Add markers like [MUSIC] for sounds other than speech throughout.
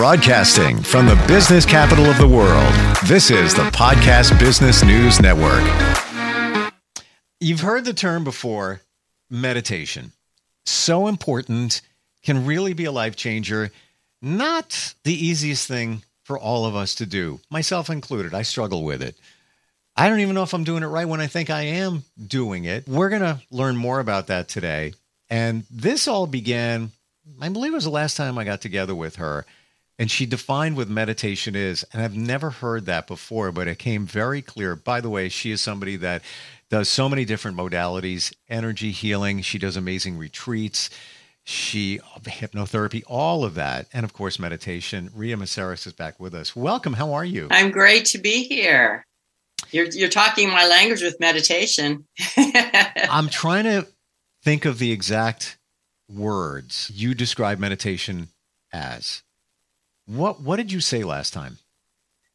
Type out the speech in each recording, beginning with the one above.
Broadcasting from the business capital of the world, this is the Podcast Business News Network. You've heard the term before meditation. So important, can really be a life changer. Not the easiest thing for all of us to do, myself included. I struggle with it. I don't even know if I'm doing it right when I think I am doing it. We're going to learn more about that today. And this all began, I believe it was the last time I got together with her. And she defined what meditation is. And I've never heard that before, but it came very clear. By the way, she is somebody that does so many different modalities energy healing. She does amazing retreats. She hypnotherapy, all of that, and of course meditation. Rhea Maceris is back with us. Welcome. How are you? I'm great to be here. You're you're talking my language with meditation. [LAUGHS] I'm trying to think of the exact words you describe meditation as. What what did you say last time?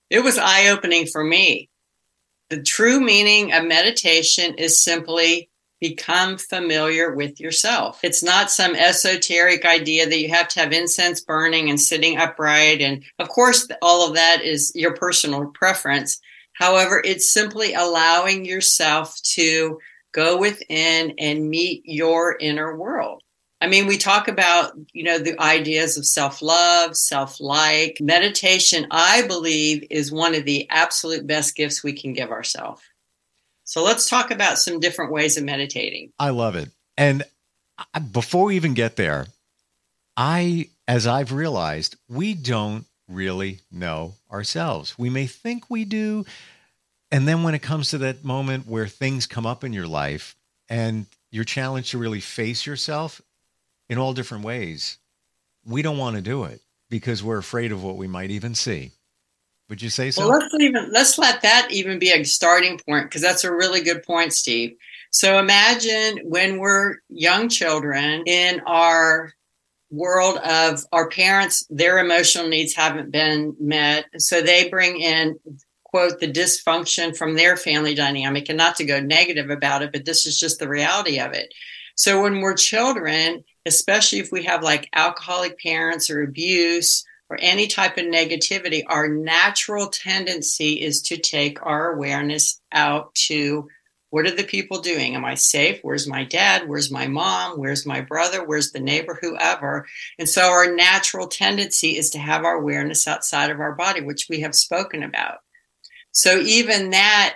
It was eye-opening for me. The true meaning of meditation is simply become familiar with yourself. It's not some esoteric idea that you have to have incense burning and sitting upright. And of course, all of that is your personal preference. However, it's simply allowing yourself to go within and meet your inner world. I mean, we talk about, you know, the ideas of self love, self like. Meditation, I believe, is one of the absolute best gifts we can give ourselves. So let's talk about some different ways of meditating. I love it. And before we even get there, I, as I've realized, we don't really know ourselves. We may think we do. And then when it comes to that moment where things come up in your life and you're challenged to really face yourself in all different ways, we don't want to do it because we're afraid of what we might even see. Would you say so? Well, let's even let's let that even be a starting point because that's a really good point, Steve. So imagine when we're young children in our world of our parents, their emotional needs haven't been met. So they bring in, quote, the dysfunction from their family dynamic. And not to go negative about it, but this is just the reality of it. So when we're children, especially if we have like alcoholic parents or abuse or any type of negativity, our natural tendency is to take our awareness out to what are the people doing? Am I safe? Where's my dad? Where's my mom? Where's my brother? Where's the neighbor? Whoever. And so our natural tendency is to have our awareness outside of our body, which we have spoken about. So even that,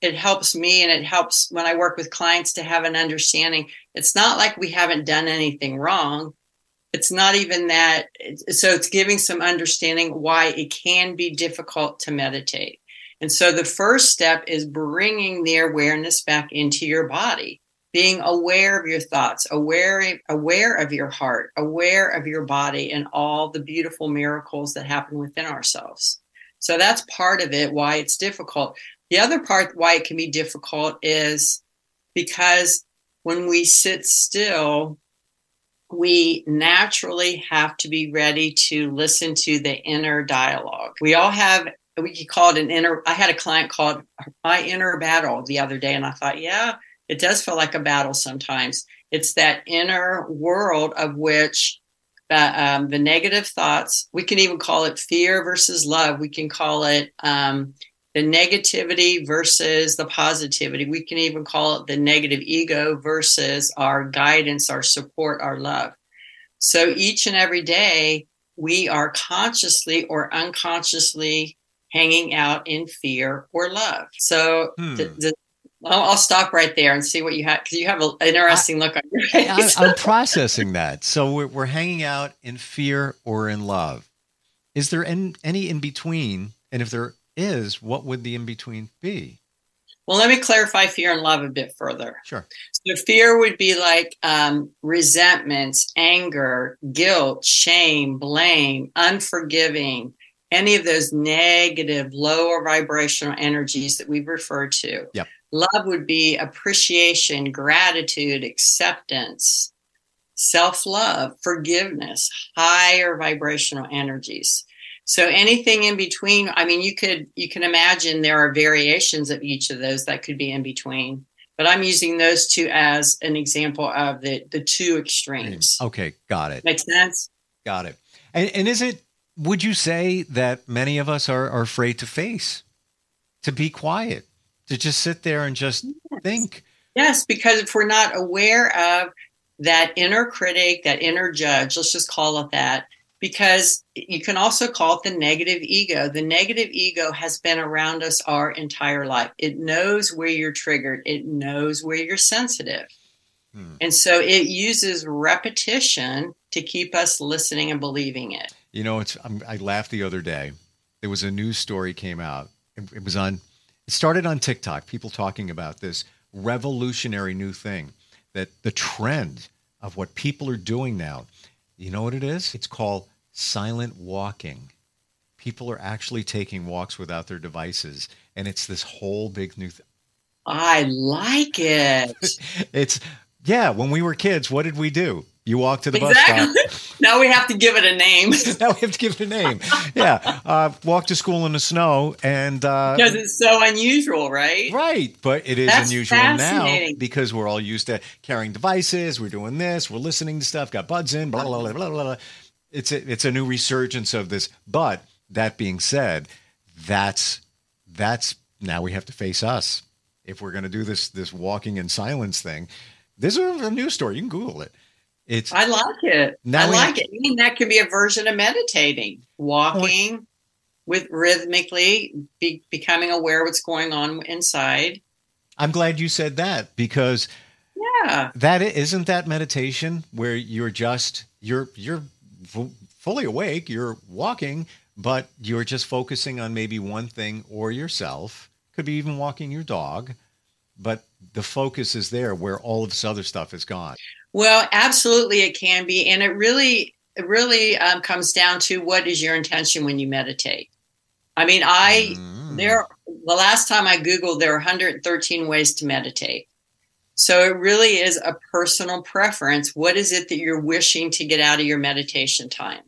it helps me and it helps when I work with clients to have an understanding. It's not like we haven't done anything wrong. It's not even that so it's giving some understanding why it can be difficult to meditate. And so the first step is bringing the awareness back into your body being aware of your thoughts aware aware of your heart aware of your body and all the beautiful miracles that happen within ourselves. So that's part of it why it's difficult the other part why it can be difficult is because when we sit still we naturally have to be ready to listen to the inner dialogue. We all have, we could call it an inner, I had a client called my inner battle the other day, and I thought, yeah, it does feel like a battle sometimes. It's that inner world of which uh, um, the negative thoughts, we can even call it fear versus love. We can call it um, the negativity versus the positivity. We can even call it the negative ego versus our guidance, our support, our love. So each and every day, we are consciously or unconsciously hanging out in fear or love. So hmm. the, the, I'll, stop right there and see what you have because you have an interesting I, look on your face. I, am [LAUGHS] processing that. So we're, we're hanging out in fear or in love. Is there any, any in between? And if there is, what would the in between be? Well, let me clarify fear and love a bit further. Sure. So, fear would be like um, resentments, anger, guilt, shame, blame, unforgiving, any of those negative, lower vibrational energies that we've referred to. Yep. Love would be appreciation, gratitude, acceptance, self love, forgiveness, higher vibrational energies. So anything in between, I mean, you could you can imagine there are variations of each of those that could be in between. But I'm using those two as an example of the the two extremes. Mm, okay, got it. Makes sense. Got it. And, and is it would you say that many of us are, are afraid to face, to be quiet, to just sit there and just yes. think? Yes, because if we're not aware of that inner critic, that inner judge, let's just call it that, because you can also call it the negative ego. The negative ego has been around us our entire life. It knows where you're triggered, it knows where you're sensitive. Hmm. And so it uses repetition to keep us listening and believing it. You know, it's I laughed the other day. There was a news story came out. It, it was on. It started on TikTok. People talking about this revolutionary new thing that the trend of what people are doing now. You know what it is? It's called silent walking. People are actually taking walks without their devices, and it's this whole big new thing. I like it. [LAUGHS] it's yeah. When we were kids, what did we do? You walk to the exactly. bus stop. [LAUGHS] now we have to give it a name. [LAUGHS] now we have to give it a name. Yeah, uh, walk to school in the snow, and uh, because it's so unusual, right? Right, but it is That's unusual now because we're all used to carrying devices. We're doing this. We're listening to stuff. Got buds in. Blah blah blah blah blah. It's a, it's a new resurgence of this. But that being said, that's that's now we have to face us if we're going to do this this walking in silence thing. This is a news story. You can Google it it's I like it. I like it. I mean, that could be a version of meditating, walking well, with rhythmically, be, becoming aware what's going on inside. I'm glad you said that because yeah, that isn't that meditation where you're just you're you're fully awake, you're walking, but you're just focusing on maybe one thing or yourself. Could be even walking your dog, but the focus is there where all of this other stuff is gone. Well, absolutely, it can be, and it really, it really um, comes down to what is your intention when you meditate. I mean, I mm. there the last time I googled, there are 113 ways to meditate. So it really is a personal preference. What is it that you're wishing to get out of your meditation time?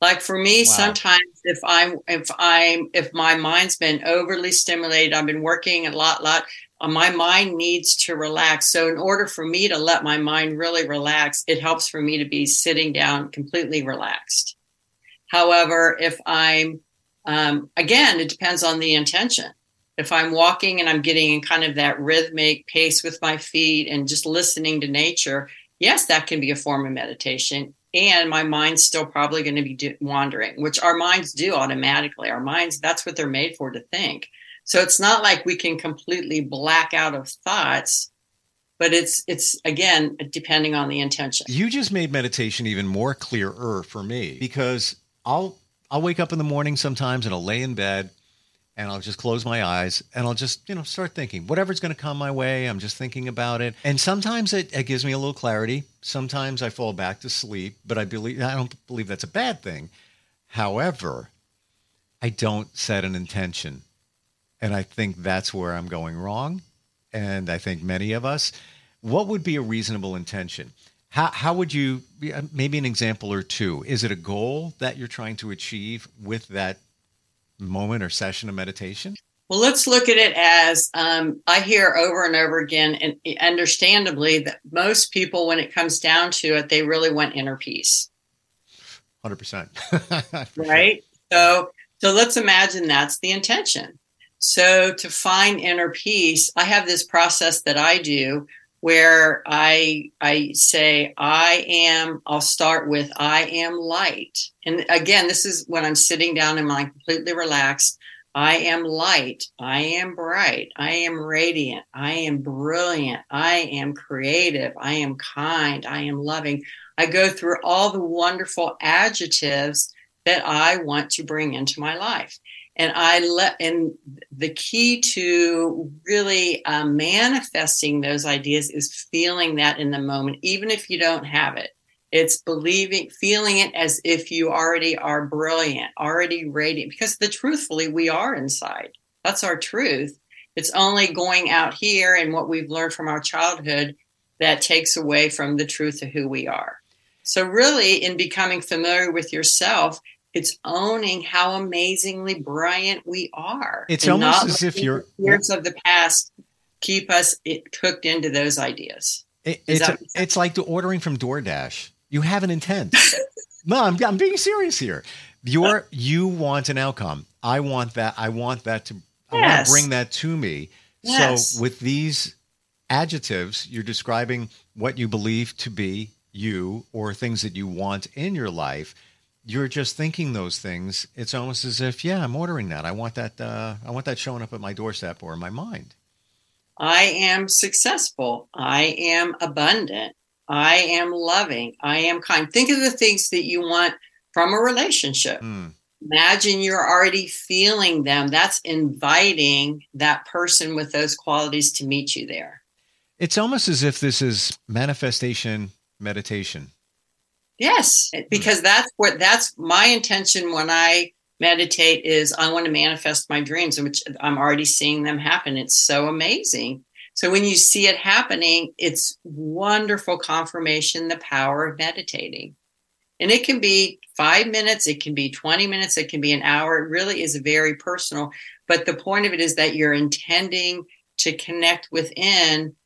Like for me, wow. sometimes if I'm if I'm if my mind's been overly stimulated, I've been working a lot, lot my mind needs to relax. So, in order for me to let my mind really relax, it helps for me to be sitting down completely relaxed. However, if I'm, um, again, it depends on the intention. If I'm walking and I'm getting in kind of that rhythmic pace with my feet and just listening to nature, yes, that can be a form of meditation. And my mind's still probably going to be wandering, which our minds do automatically. Our minds, that's what they're made for to think. So it's not like we can completely black out of thoughts, but it's it's again depending on the intention. You just made meditation even more clearer for me because I'll I'll wake up in the morning sometimes and I'll lay in bed and I'll just close my eyes and I'll just, you know, start thinking whatever's going to come my way. I'm just thinking about it. And sometimes it, it, gives me a little clarity. Sometimes I fall back to sleep, but I believe, I don't believe that's a bad thing. However, I don't set an intention. And I think that's where I'm going wrong. And I think many of us, what would be a reasonable intention? How, how would you, maybe an example or two? Is it a goal that you're trying to achieve with that moment or session of meditation? Well, let's look at it as um, I hear over and over again, and understandably, that most people, when it comes down to it, they really want inner peace. 100%. [LAUGHS] right? Sure. So, so let's imagine that's the intention. So to find inner peace, I have this process that I do where I I say I am I'll start with I am light. And again, this is when I'm sitting down and I'm completely relaxed. I am light. I am bright. I am radiant. I am brilliant. I am creative. I am kind. I am loving. I go through all the wonderful adjectives that I want to bring into my life and I let and the key to really uh, manifesting those ideas is feeling that in the moment, even if you don't have it. It's believing, feeling it as if you already are brilliant, already radiant. Because the truthfully, we are inside. That's our truth. It's only going out here and what we've learned from our childhood that takes away from the truth of who we are. So, really, in becoming familiar with yourself, it's owning how amazingly brilliant we are. It's almost as if you're years of the past keep us it, hooked into those ideas. It, it's a, it's like the ordering from DoorDash. You have an intent. no, I'm, I'm being serious here You're you want an outcome. I want that. I want that to. I want to bring that to me. Yes. So with these adjectives, you're describing what you believe to be you or things that you want in your life. You're just thinking those things. It's almost as if, yeah, I'm ordering that. I want that. Uh, I want that showing up at my doorstep or in my mind. I am successful. I am abundant. I am loving. I am kind. Think of the things that you want from a relationship. Hmm. Imagine you're already feeling them. That's inviting that person with those qualities to meet you there. It's almost as if this is manifestation meditation. Yes, mm-hmm. because that's what that's my intention when I meditate is I want to manifest my dreams, which I'm already seeing them happen. It's so amazing. So when you see it happening, it's wonderful confirmation the power of meditating. And it can be five minutes, it can be 20 minutes, it can be an hour. It really is very personal. But the point of it is that you're intending to connect within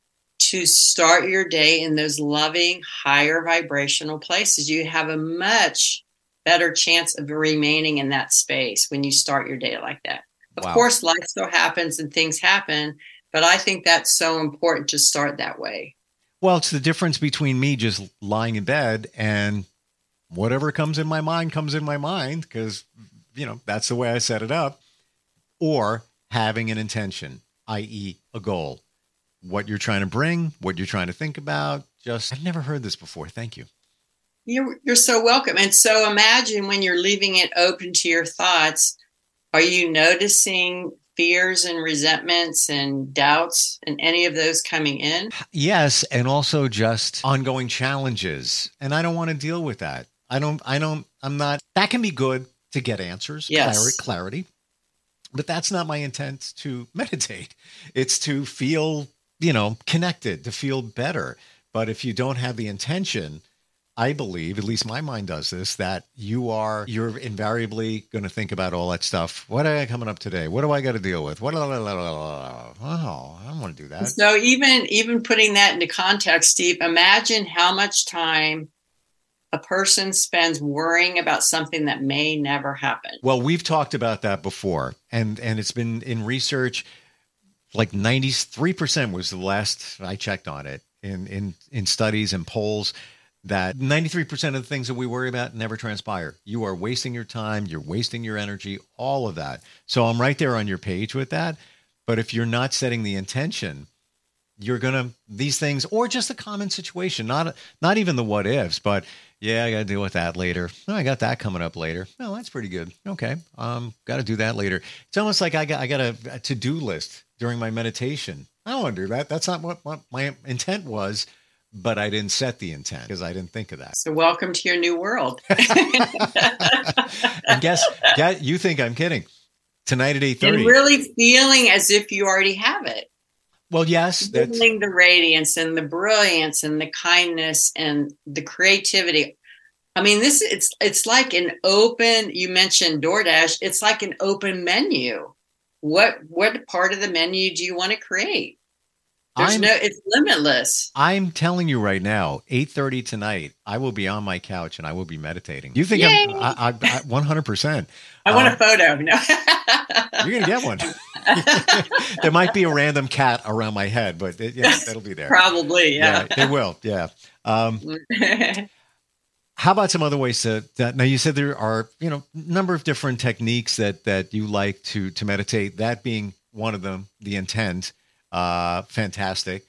to start your day in those loving, higher vibrational places. You have a much better chance of remaining in that space when you start your day like that. Of Wow. course, life still happens and things happen, but I think that's so important to start that way. Well, it's the difference between me just lying in bed and whatever comes in my mind comes in my mind because, you know, that's the way I set it up, or having an intention, i.e., a goal. What you're trying to bring, what you're trying to think about. Just, I've never heard this before. Thank you. You're, you're so welcome. And so imagine when you're leaving it open to your thoughts, are you noticing fears and resentments and doubts and any of those coming in? Yes, and also just ongoing challenges. And I don't want to deal with that. I don't, I don't, I'm not, that can be good to get answers, Yes. clarity, clarity. But that's not my intent to [LAUGHS] meditate. It's to feel, you know, connected, to feel better. But if you don't have the intention, I believe, at least my mind does this, that you are you're invariably going to think about all that stuff. What am I coming up today? What do I got to deal with? What? Oh, I don't want to do that. So even even putting that into context, Steve, imagine how much time a person spends worrying about something that may never happen. Well, we've talked about that before, and and it's been in research. Like ninety three percent was the last I checked on it in in in studies and polls that ninety three percent of the things that we worry about never transpire. You are wasting your time, you're wasting your energy, all of that. So I'm right there on your page with that. But if you're not setting the intention, you're gonna these things, or just a common situation, not not even the what ifs, but yeah, I got to deal with that later. Oh, I got that coming up later. Oh, that's pretty good. Okay, um, got to do that later. It's almost like I got I got a, a to do list during my meditation. I don't want to do that. That's not what, what my intent was, but I didn't set the intent because I didn't think of that. So welcome to your new world. [LAUGHS] [LAUGHS] and guess, guess you think I'm kidding? Tonight at 8.30. and really feeling as if you already have it. Well, yes, Feeling the radiance and the brilliance and the kindness and the creativity. I mean, this it's it's like an open. You mentioned DoorDash. It's like an open menu. What what part of the menu do you want to create? There's I'm- no. It's limitless. I'm telling you right now, eight thirty tonight, I will be on my couch and I will be meditating. You think Yay! I'm I, I, hundred percent? I want Uh, a photo. No. You're gonna get one. [LAUGHS] there might be a random cat around my head, but it, yeah, that'll be there. Probably, yeah. it will. Yeah. Um, [LAUGHS] how about some other ways to that? Now you said there are you know number of different techniques that that you like to to meditate. That being one of them, the intent. Uh, fantastic.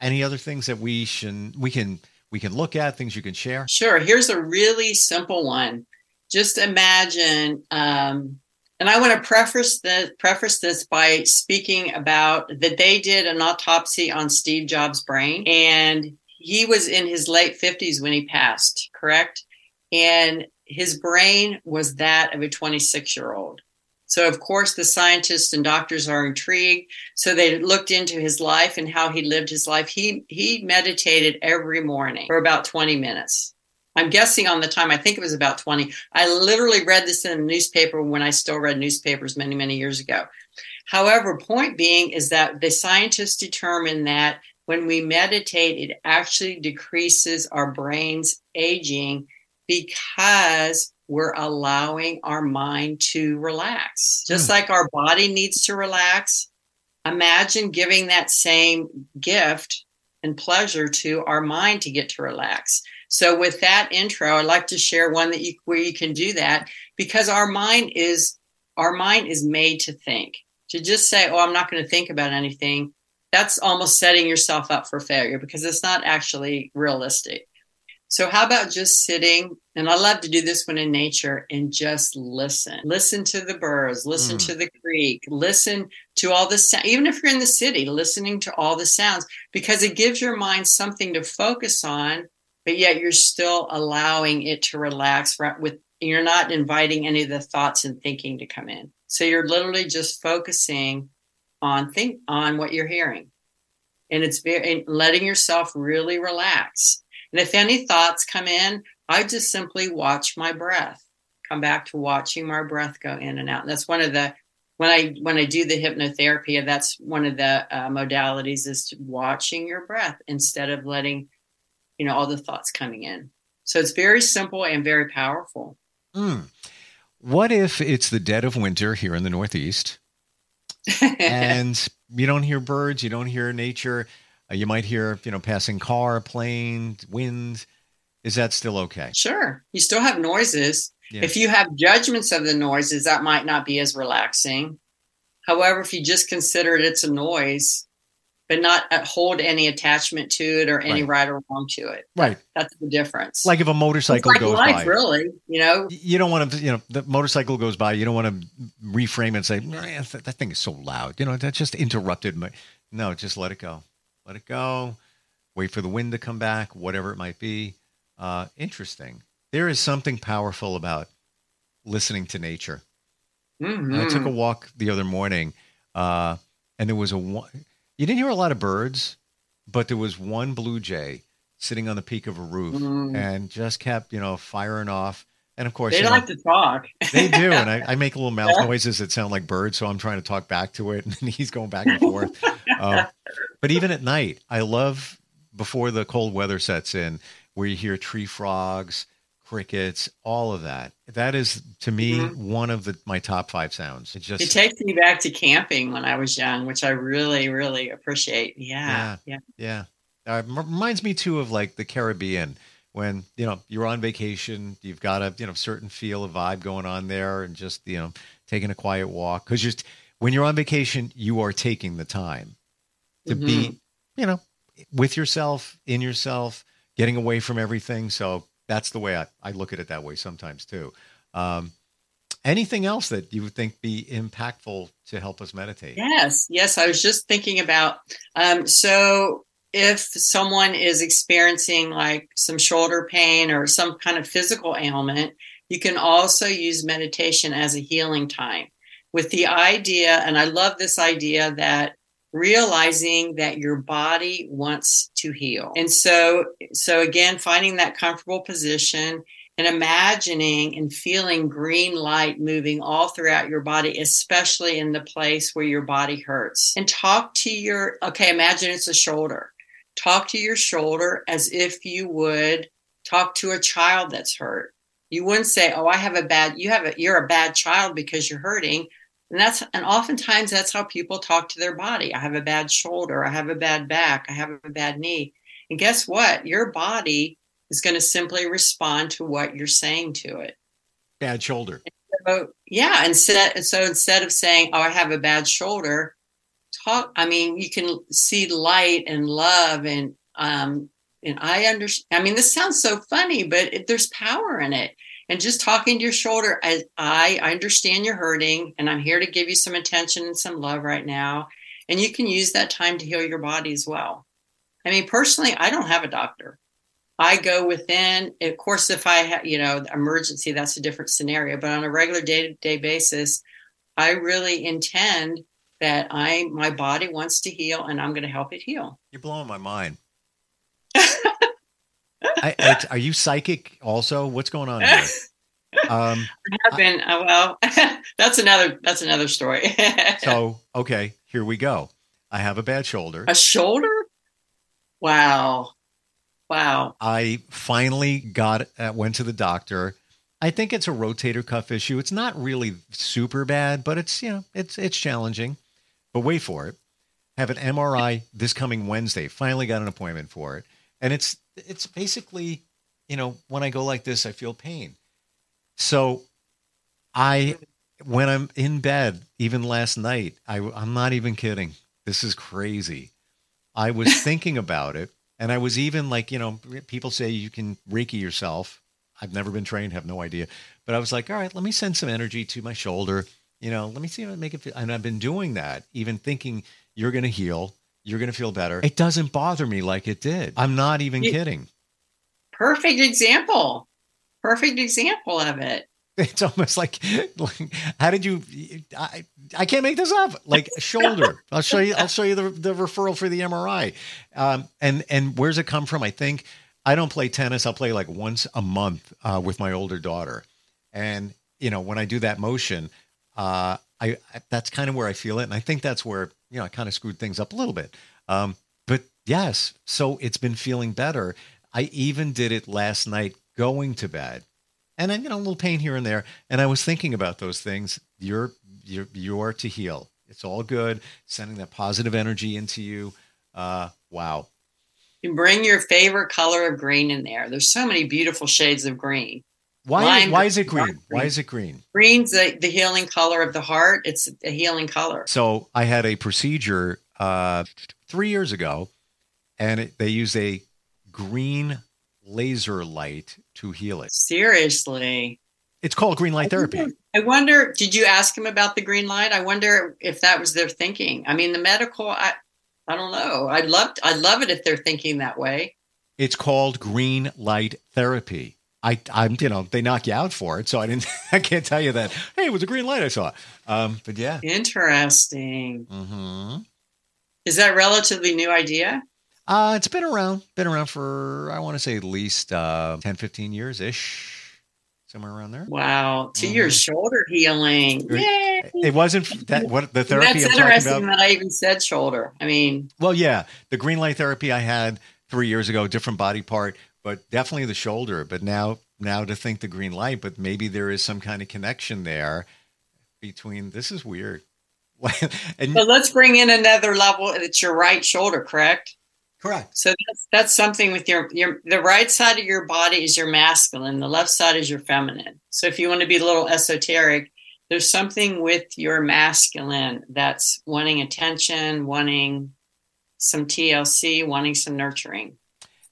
Any other things that we should we can we can look at things you can share? Sure. Here's a really simple one. Just imagine, um, and I want to preface the preface this by speaking about that they did an autopsy on Steve Jobs' brain, and he was in his late 50s when he passed, correct? And his brain was that of a 26 year old. So, of course, the scientists and doctors are intrigued. So they looked into his life and how he lived his life. He he meditated every morning for about 20 minutes. I'm guessing on the time, I think it was about 20. I literally read this in a newspaper when I still read newspapers many, many years ago. However, point being is that the scientists determined that when we meditate, it actually decreases our brain's aging because we're allowing our mind to relax. Just mm. like our body needs to relax, imagine giving that same gift and pleasure to our mind to get to relax. So with that intro, I'd like to share one that you where you can do that because our mind is our mind is made to think. To just say, "Oh, I'm not going to think about anything," that's almost setting yourself up for failure because it's not actually realistic. So, how about just sitting? And I love to do this one in nature and just listen. Listen to the birds, listen mm. to the creek, listen to all the sound. Even if you're in the city, listening to all the sounds because it gives your mind something to focus on, but yet you're still allowing it to relax. Right with you're not inviting any of the thoughts and thinking to come in. So you're literally just focusing on think on what you're hearing, and it's very and letting yourself really relax and if any thoughts come in, I just simply watch my breath. Come back to watching my breath go in and out. And that's one of the when I when I do the hypnotherapy, that's one of the uh, modalities is watching your breath instead of letting you know all the thoughts coming in. So it's very simple and very powerful. Mm. What if it's the dead of winter here in the Northeast, [LAUGHS] and you don't hear birds, you don't hear nature? Uh, you might hear, you know, passing car, plane, wind. Is that still okay? Sure. You still have noises. Yeah. If you have judgments of the noises, that might not be as relaxing. However, if you just consider it it's a noise, but not uh, hold any attachment to it or any right, right or wrong to it. Right. That's the difference. Like if a motorcycle like goes life, by. Really, you know. You don't want to, you know, the motorcycle goes by, you don't want to reframe and say, that thing is so loud. You know, that just interrupted my. No, just let it go let it go, wait for the wind to come back, whatever it might be. Uh, interesting. There is something powerful about listening to nature. Mm-hmm. I took a mm-hmm. walk the other morning, uh, and there was a one. You didn't hear a lot of birds, but there was one blue jay sitting on the peak of a roof mm. and just kept, you know, firing off. And of course, they like know, to talk. they do, and I, I, make little mouth [LAUGHS] yeah. noises that sound like birds, so I'm trying to talk back to it, and he's going back and forth. uh, [LAUGHS] but even at night, I love before the cold weather sets in, where you hear tree frogs, crickets, all of that. That is to me mm-hmm. one of the my top five sounds. It just it takes me back to camping when I was young, which I really really appreciate. Yeah, yeah, yeah. yeah. Uh, reminds me too of like the Caribbean when you know you're on vacation, you've got a you know certain feel, a vibe going on there, and just you know taking a quiet walk because just when you're on vacation, you are taking the time to mm-hmm. be, you know, with yourself, in yourself, getting away from everything. So that's the way I, I look at it that way sometimes too. Um, anything else that you would think be impactful to help us meditate? Yes, yes. I was just thinking about um, so if someone is experiencing like some shoulder pain or some kind of physical ailment, you can also use meditation as a healing time with the idea, and I love this idea that realizing that your body wants to heal. And so so again finding that comfortable position and imagining and feeling green light moving all throughout your body especially in the place where your body hurts. And talk to your okay, imagine it's a shoulder. Talk to your shoulder as if you would talk to a child that's hurt. You wouldn't say, "Oh, I have a bad you have a you're a bad child because you're hurting." And that's and oftentimes that's how people talk to their body. I have a bad shoulder, I have a bad back, I have a bad knee. And guess what? Your body is going to simply respond to what you're saying to it. Bad shoulder. So, yeah, instead so instead of saying, "Oh, I have a bad shoulder," talk I mean, you can see light and love and um and I understand. I mean, this sounds so funny, but it, there's power in it and just talking to your shoulder I, I understand you're hurting and i'm here to give you some attention and some love right now. And you can use that time to heal your body as well. I mean personally i don't have a doctor. I go within of course if i have you know emergency that's a different scenario. But on a regular day-to-day basis i really intend that i my body wants to heal and i'm going to help it heal. You're blowing my mind [LAUGHS] I, I, are you psychic also? What's going on here? [LAUGHS] Um, I have been. Uh, well, [LAUGHS] that's another. That's another story. [LAUGHS] so okay, here we go. I have a bad shoulder. A shoulder? Wow, wow. I finally got uh, went to the doctor. I think it's a rotator cuff issue. It's not really super bad, but it's you know it's it's challenging. But wait for it. Have an MRI this coming Wednesday. Finally got an appointment for it, and it's it's basically you know when I go like this, I feel pain. So I when I'm in bed, even last night, I I'm not even kidding. This is crazy. I was [LAUGHS] thinking about it, and I was even like you know people say you can reiki yourself I've never been trained, have no idea. But I was like, all right, let me send some energy to my shoulder. You know, let me see if I make it. Feel, and I've been doing that, even thinking you're going to heal, you're going to feel better. It doesn't bother me like it did. I'm not even you, kidding. Perfect example. Perfect example of it. [LAUGHS] It's almost like, like how did you? I, I can't make this up. Like shoulder. [LAUGHS] I'll show you. I'll show you the, the referral for the MRI. Um, and and where's it come from? I think I don't play tennis. I'll play like once a month uh, with my older daughter, and you know when I do that motion, uh, I, I that's kind of where I feel it, and I think that's where you know I kind of screwed things up a little bit. Um, but yes, so it's been feeling better. I even did it last night going to bed, and I you know a little pain here and there, and I was thinking about those things. You're you're you're to heal. It's all good. Sending that positive energy into you. Uh, wow, you bring your favorite color of green in there. There's so many beautiful shades of green. Why, Lime, why is it green? green? Why is it green? Green's the, the healing color of the heart. It's a healing color. So I had a procedure uh, three years ago, and it, they use a green laser light to heal it. Seriously. It's called green light therapy. I wonder, did you ask him about the green light? I wonder if that was their thinking. I mean, the medical, I, I don't know. I'd love I'd love it if they're thinking that way. It's called green light therapy. I, I'm, you know, they knock you out for it. So I didn't, [LAUGHS] I can't tell you that. Hey, it was a green light I saw. Um, but yeah, interesting. Mm-hmm. Is that relatively new idea? Uh, it's been around, been around for I want to say at least uh, 10, 15 years ish somewhere around there. Wow, to mm-hmm. your shoulder healing. Yay! It wasn't that what the therapy. That's I'm interesting that I even said shoulder. I mean, well, yeah, the green light therapy I had three years ago, different body part, but definitely the shoulder. But now, now to think the green light, but maybe there is some kind of connection there between. This is weird. [LAUGHS] and, but let's bring in another level. It's your right shoulder, correct? Correct. So that's, that's something with your your the right side of your body is your masculine, the left side is your feminine. So if you want to be a little esoteric, there's something with your masculine that's wanting attention, wanting some TLC, wanting some nurturing.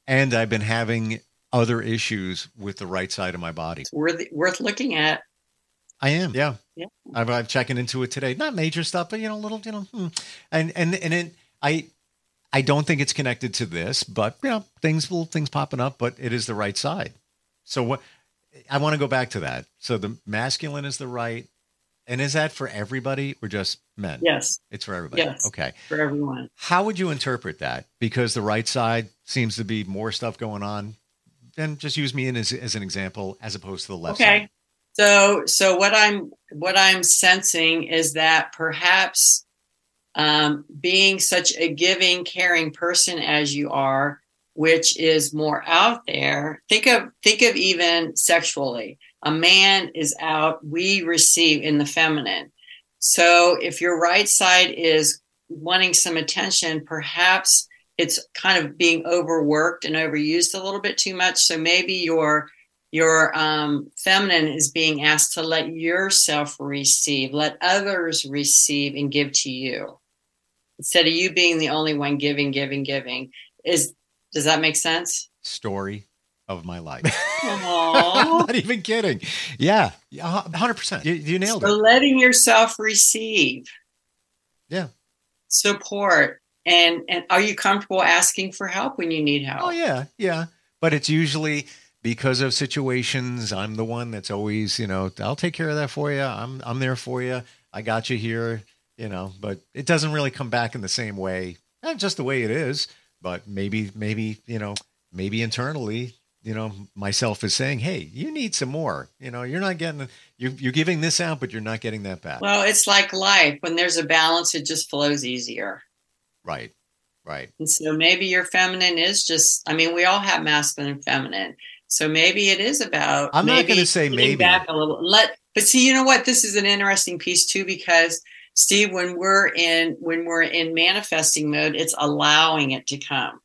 And I've been having other issues with the right side of my body. It's worth worth looking at. I am, yeah, yeah. I've, I'm checking into it today. Not major stuff, but you know, little, you know, hmm. and and and it, I I don't think it's connected to this, but you know, things little things popping up, but it is the right side. So what I want to go back to that. So the masculine is the right, and is that for everybody or just men? Yes, it's for everybody. Yes, okay, for everyone. How would you interpret that? Because the right side seems to be more stuff going on. And just use me in as, as an example, as opposed to the left okay. side. So, so what I'm what I'm sensing is that perhaps um, being such a giving, caring person as you are, which is more out there. Think of think of even sexually. A man is out, we receive in the feminine. So if your right side is wanting some attention, perhaps it's kind of being overworked and overused a little bit too much. So maybe your your um, feminine is being asked to let yourself receive, let others receive and give to you instead of you being the only one giving, giving, giving. Is does that make sense? Story of my life. [LAUGHS] I'm not even kidding. Yeah, hundred percent. You, you nailed so it. letting yourself receive. Yeah. Support and and are you comfortable asking for help when you need help? Oh yeah, yeah. But it's usually because of situations. I'm the one that's always, you know, I'll take care of that for you. I'm I'm there for you. I got you here you know, but it doesn't really come back in the same way. Not just the way it is, but maybe, maybe, you know, maybe internally, you know, myself is saying, "Hey, you need some more." You know, you're not getting you're you're giving this out, but you're not getting that back. Well, it's like life. When there's a balance, it just flows easier. Right. Right. And so maybe your feminine is just I mean, we all have masculine and feminine. So maybe it is about. I'm not going to say maybe. Back a little. Let, but see, you know what? This is an interesting piece too because Steve, when we're in when we're in manifesting mode, it's allowing it to come.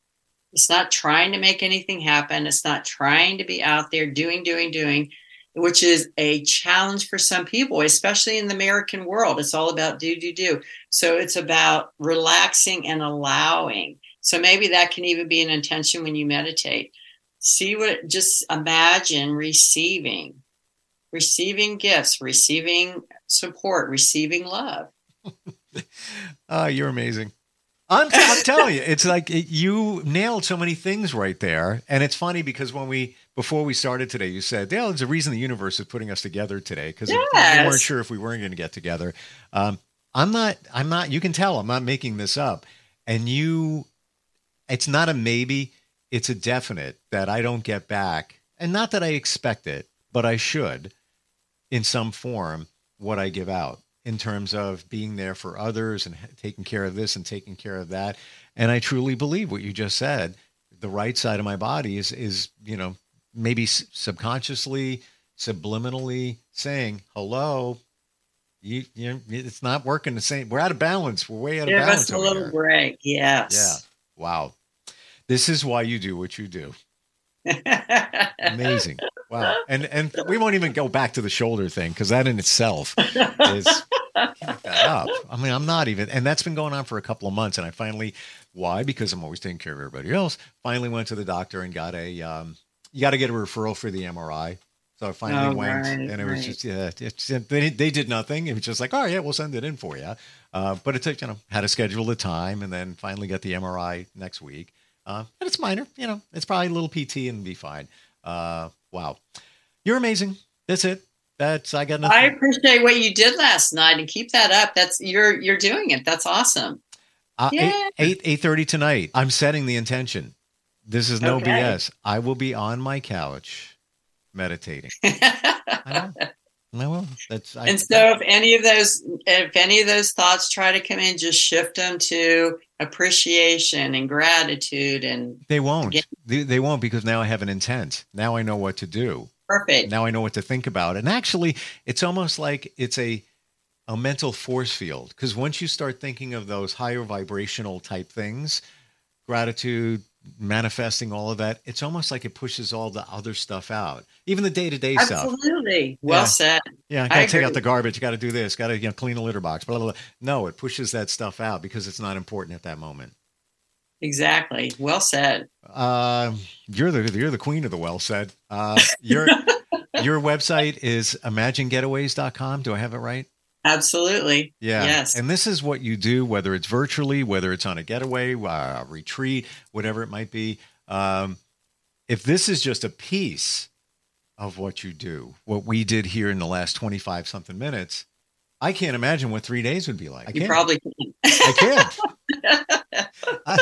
It's not trying to make anything happen. It's not trying to be out there doing, doing, doing, which is a challenge for some people, especially in the American world. It's all about do, do, do. So it's about relaxing and allowing. So maybe that can even be an intention when you meditate. See what, just imagine receiving, receiving gifts, receiving support, receiving love. oh, [LAUGHS] you're amazing. I'm, t- I'm [LAUGHS] telling you, it's like it, you nailed so many things right there. And it's funny because when we, before we started today, you said, Dale, there's a reason the universe is putting us together today because yes. we weren't sure if we weren't going to get together. Um, I'm not, I'm not, you can tell I'm not making this up. And you, it's not a maybe, it's a definite that I don't get back. And not that I expect it, but I should in some form what I give out in terms of being there for others and taking care of this and taking care of that. And I truly believe what you just said. The right side of my body is is you know maybe subconsciously, subliminally saying hello. You, you it's not working the same. We're out of balance. We're way out of balance. Give us a little here. break. Yes. Yeah. Wow. This is why you do what you do. [LAUGHS] Amazing. Wow. And and we won't even go back to the shoulder thing because that in itself [LAUGHS] is up. I mean, I'm not even and that's been going on for a couple of months. And I finally why? Because I'm always taking care of everybody else. Finally went to the doctor and got a um, you got to get a referral for the MRI. So I finally oh, went, right, and it right. was just yeah, it's, they they did nothing. It was just like, oh yeah, we'll send it in for you. Uh, but it took you know had to schedule the time, and then finally got the MRI next week. Uh, but it's minor, you know, it's probably a little PT and be fine. Uh, wow. You're amazing. That's it. That's I got nothing. I appreciate what you did last night and keep that up. That's you're you're doing it. That's awesome. Uh, yeah. eight eight thirty tonight. I'm setting the intention. This is no okay. BS. I will be on my couch meditating. [LAUGHS] I know. That's I, and so if any of those if any of those thoughts try to come in, just shift them to appreciation and gratitude and they won't. They, they won't because now I have an intent. Now I know what to do. Perfect. Now I know what to think about. And actually, it's almost like it's a a mental force field because once you start thinking of those higher vibrational type things, gratitude, manifesting all of that, it's almost like it pushes all the other stuff out, even the day to day stuff. Absolutely, well yeah. said. Yeah, I got to take out the garbage. Got to do this. Got to you know, clean the litter box. Blah, blah blah. No, it pushes that stuff out because it's not important at that moment. Exactly. Well said. Uh, you're the you're the queen of the well said. Uh, your [LAUGHS] your website is imaginegetaways.com. Do I have it right? Absolutely. Yeah. Yes. And this is what you do, whether it's virtually, whether it's on a getaway, uh, retreat, whatever it might be. Um, if this is just a piece of what you do, what we did here in the last 25 something minutes, I can't imagine what three days would be like. I you probably can. I can't. [LAUGHS] [LAUGHS] I,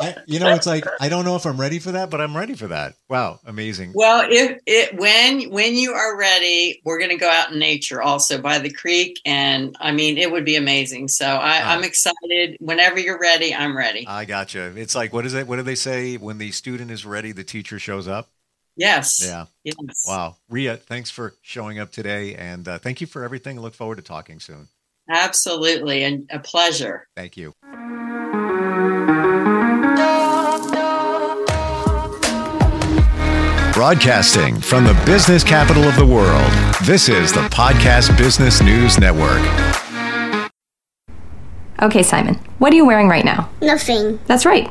I, you know, it's like I don't know if I'm ready for that, but I'm ready for that. Wow, amazing. Well, if it when when you are ready, we're going to go out in nature also by the creek, and I mean, it would be amazing. So I, oh. I'm excited. Whenever you're ready, I'm ready. I gotcha. It's like what is it? What do they say? When the student is ready, the teacher shows up. Yes. Yeah. Yes. Wow, Rhea, thanks for showing up today, and uh, thank you for everything. Look forward to talking soon. Absolutely, and a pleasure. Thank you. Broadcasting from the business capital of the world, this is the Podcast Business News Network. Okay, Simon, what are you wearing right now? Nothing. That's right.